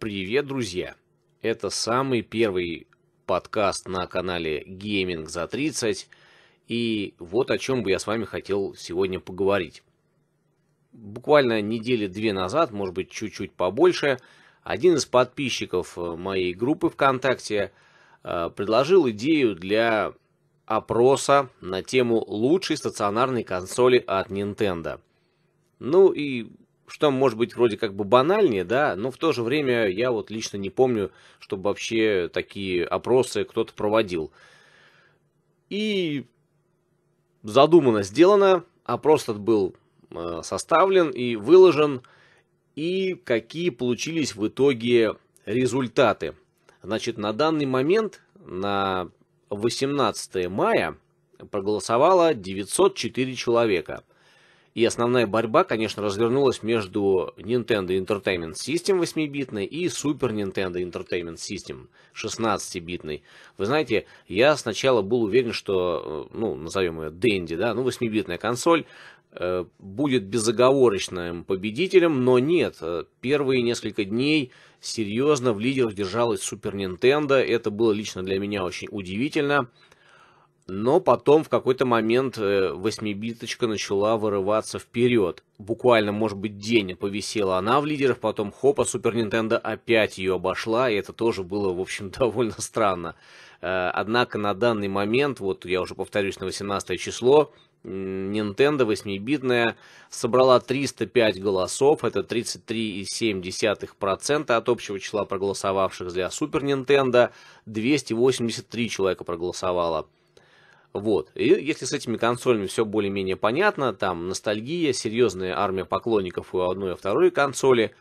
Привет, друзья! Это самый первый подкаст на канале Gaming за 30, и вот о чем бы я с вами хотел сегодня поговорить. Буквально недели две назад, может быть чуть-чуть побольше, один из подписчиков э, моей группы ВКонтакте э, предложил идею для опроса на тему лучшей стационарной консоли от Nintendo. Ну и что может быть вроде как бы банальнее, да, но в то же время я вот лично не помню, чтобы вообще такие опросы кто-то проводил. И задумано, сделано, опрос этот был э, составлен и выложен, и какие получились в итоге результаты. Значит, на данный момент, на 18 мая, проголосовало 904 человека – и основная борьба, конечно, развернулась между Nintendo Entertainment System 8-битной и Super Nintendo Entertainment System 16-битной. Вы знаете, я сначала был уверен, что, э, ну, назовем ее Dendy, да, ну, 8-битная консоль, э, будет безоговорочным победителем, но нет. Первые несколько дней серьезно в лидерах держалась Super Nintendo. Это было лично для меня очень удивительно. Но потом в какой-то момент э, восьмибиточка начала вырываться вперед. Буквально, может быть, день повисела она в лидерах, потом хопа, Супер Нинтендо опять ее обошла, и это тоже было, в общем, довольно странно. Э, однако на данный момент, вот я уже повторюсь, на 18 число, Nintendo 8-битная собрала 305 голосов, это 33,7% от общего числа проголосовавших для Super Nintendo, 283 человека проголосовало. Вот. И если с этими консолями все более-менее понятно, там ностальгия, серьезная армия поклонников у одной и второй консоли,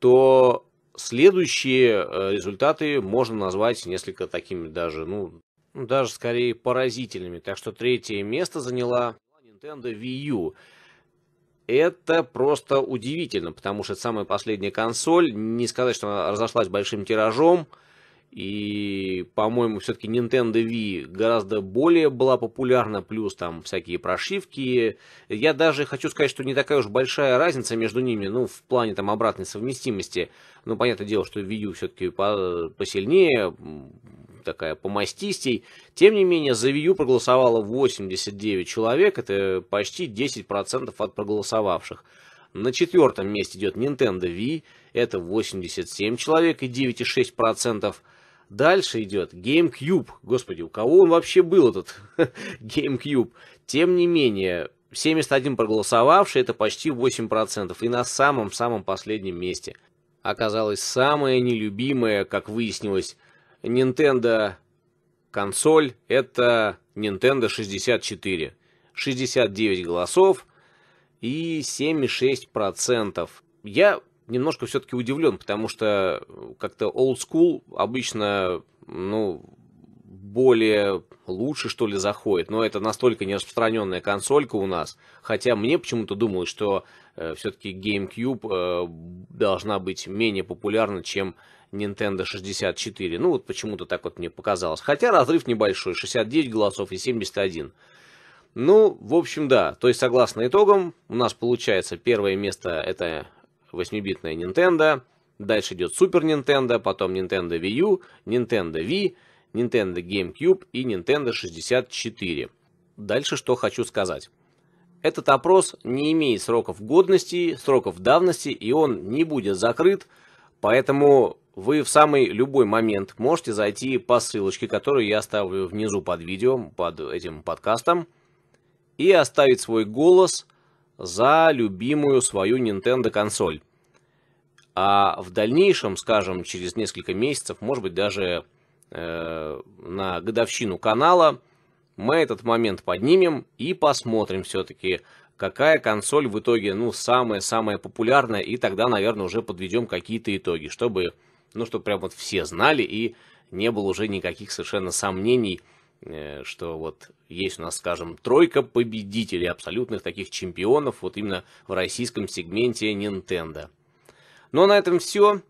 то следующие э, результаты можно назвать несколько такими даже, ну, даже скорее поразительными. Так что третье место заняла Nintendo Wii U. Это просто удивительно, потому что это самая последняя консоль. Не сказать, что она разошлась большим тиражом. И, по-моему, все-таки Nintendo Wii гораздо более была популярна, плюс там всякие прошивки. Я даже хочу сказать, что не такая уж большая разница между ними, ну, в плане там обратной совместимости. Ну, понятное дело, что Wii U все-таки посильнее, такая помастистей. Тем не менее, за Wii U проголосовало 89 человек, это почти 10% от проголосовавших. На четвертом месте идет Nintendo Wii, это 87 человек и 9,6%. Дальше идет GameCube. Господи, у кого он вообще был этот GameCube? Тем не менее, 71 проголосовавший, это почти 8%. И на самом-самом последнем месте оказалась самая нелюбимая, как выяснилось, Nintendo консоль. Это Nintendo 64. 69 голосов и 7,6%. Я немножко все-таки удивлен, потому что как-то old school обычно, ну, более лучше, что ли, заходит. Но это настолько нераспространенная консолька у нас. Хотя мне почему-то думалось, что э, все-таки GameCube э, должна быть менее популярна, чем Nintendo 64. Ну, вот почему-то так вот мне показалось. Хотя разрыв небольшой, 69 голосов и 71. Ну, в общем, да. То есть, согласно итогам, у нас получается первое место это 8-битная Nintendo, дальше идет Super Nintendo, потом Nintendo Wii U, Nintendo Wii, Nintendo GameCube и Nintendo 64. Дальше что хочу сказать. Этот опрос не имеет сроков годности, сроков давности, и он не будет закрыт, поэтому вы в самый любой момент можете зайти по ссылочке, которую я оставлю внизу под видео, под этим подкастом, и оставить свой голос за любимую свою Nintendo консоль. А в дальнейшем, скажем, через несколько месяцев, может быть, даже э, на годовщину канала, мы этот момент поднимем и посмотрим все-таки, какая консоль в итоге, ну, самая-самая популярная, и тогда, наверное, уже подведем какие-то итоги, чтобы, ну, чтобы прям вот все знали и не было уже никаких совершенно сомнений, что вот есть у нас, скажем, тройка победителей, абсолютных таких чемпионов, вот именно в российском сегменте Nintendo. Ну а на этом все.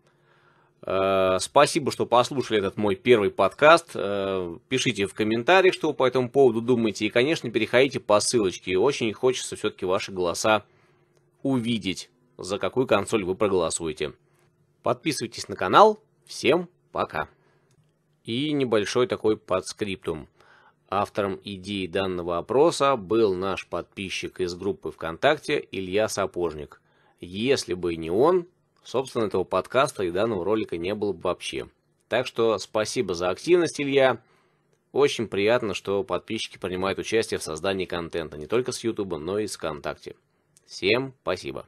Э, спасибо, что послушали этот мой первый подкаст. Э, пишите в комментариях, что вы по этому поводу думаете. И, конечно, переходите по ссылочке. Очень хочется все-таки ваши голоса увидеть, за какую консоль вы проголосуете. Подписывайтесь на канал. Всем пока. И небольшой такой подскриптум. Автором идеи данного опроса был наш подписчик из группы ВКонтакте Илья Сапожник. Если бы не он, собственно, этого подкаста и данного ролика не было бы вообще. Так что спасибо за активность, Илья. Очень приятно, что подписчики принимают участие в создании контента не только с YouTube, но и с ВКонтакте. Всем спасибо.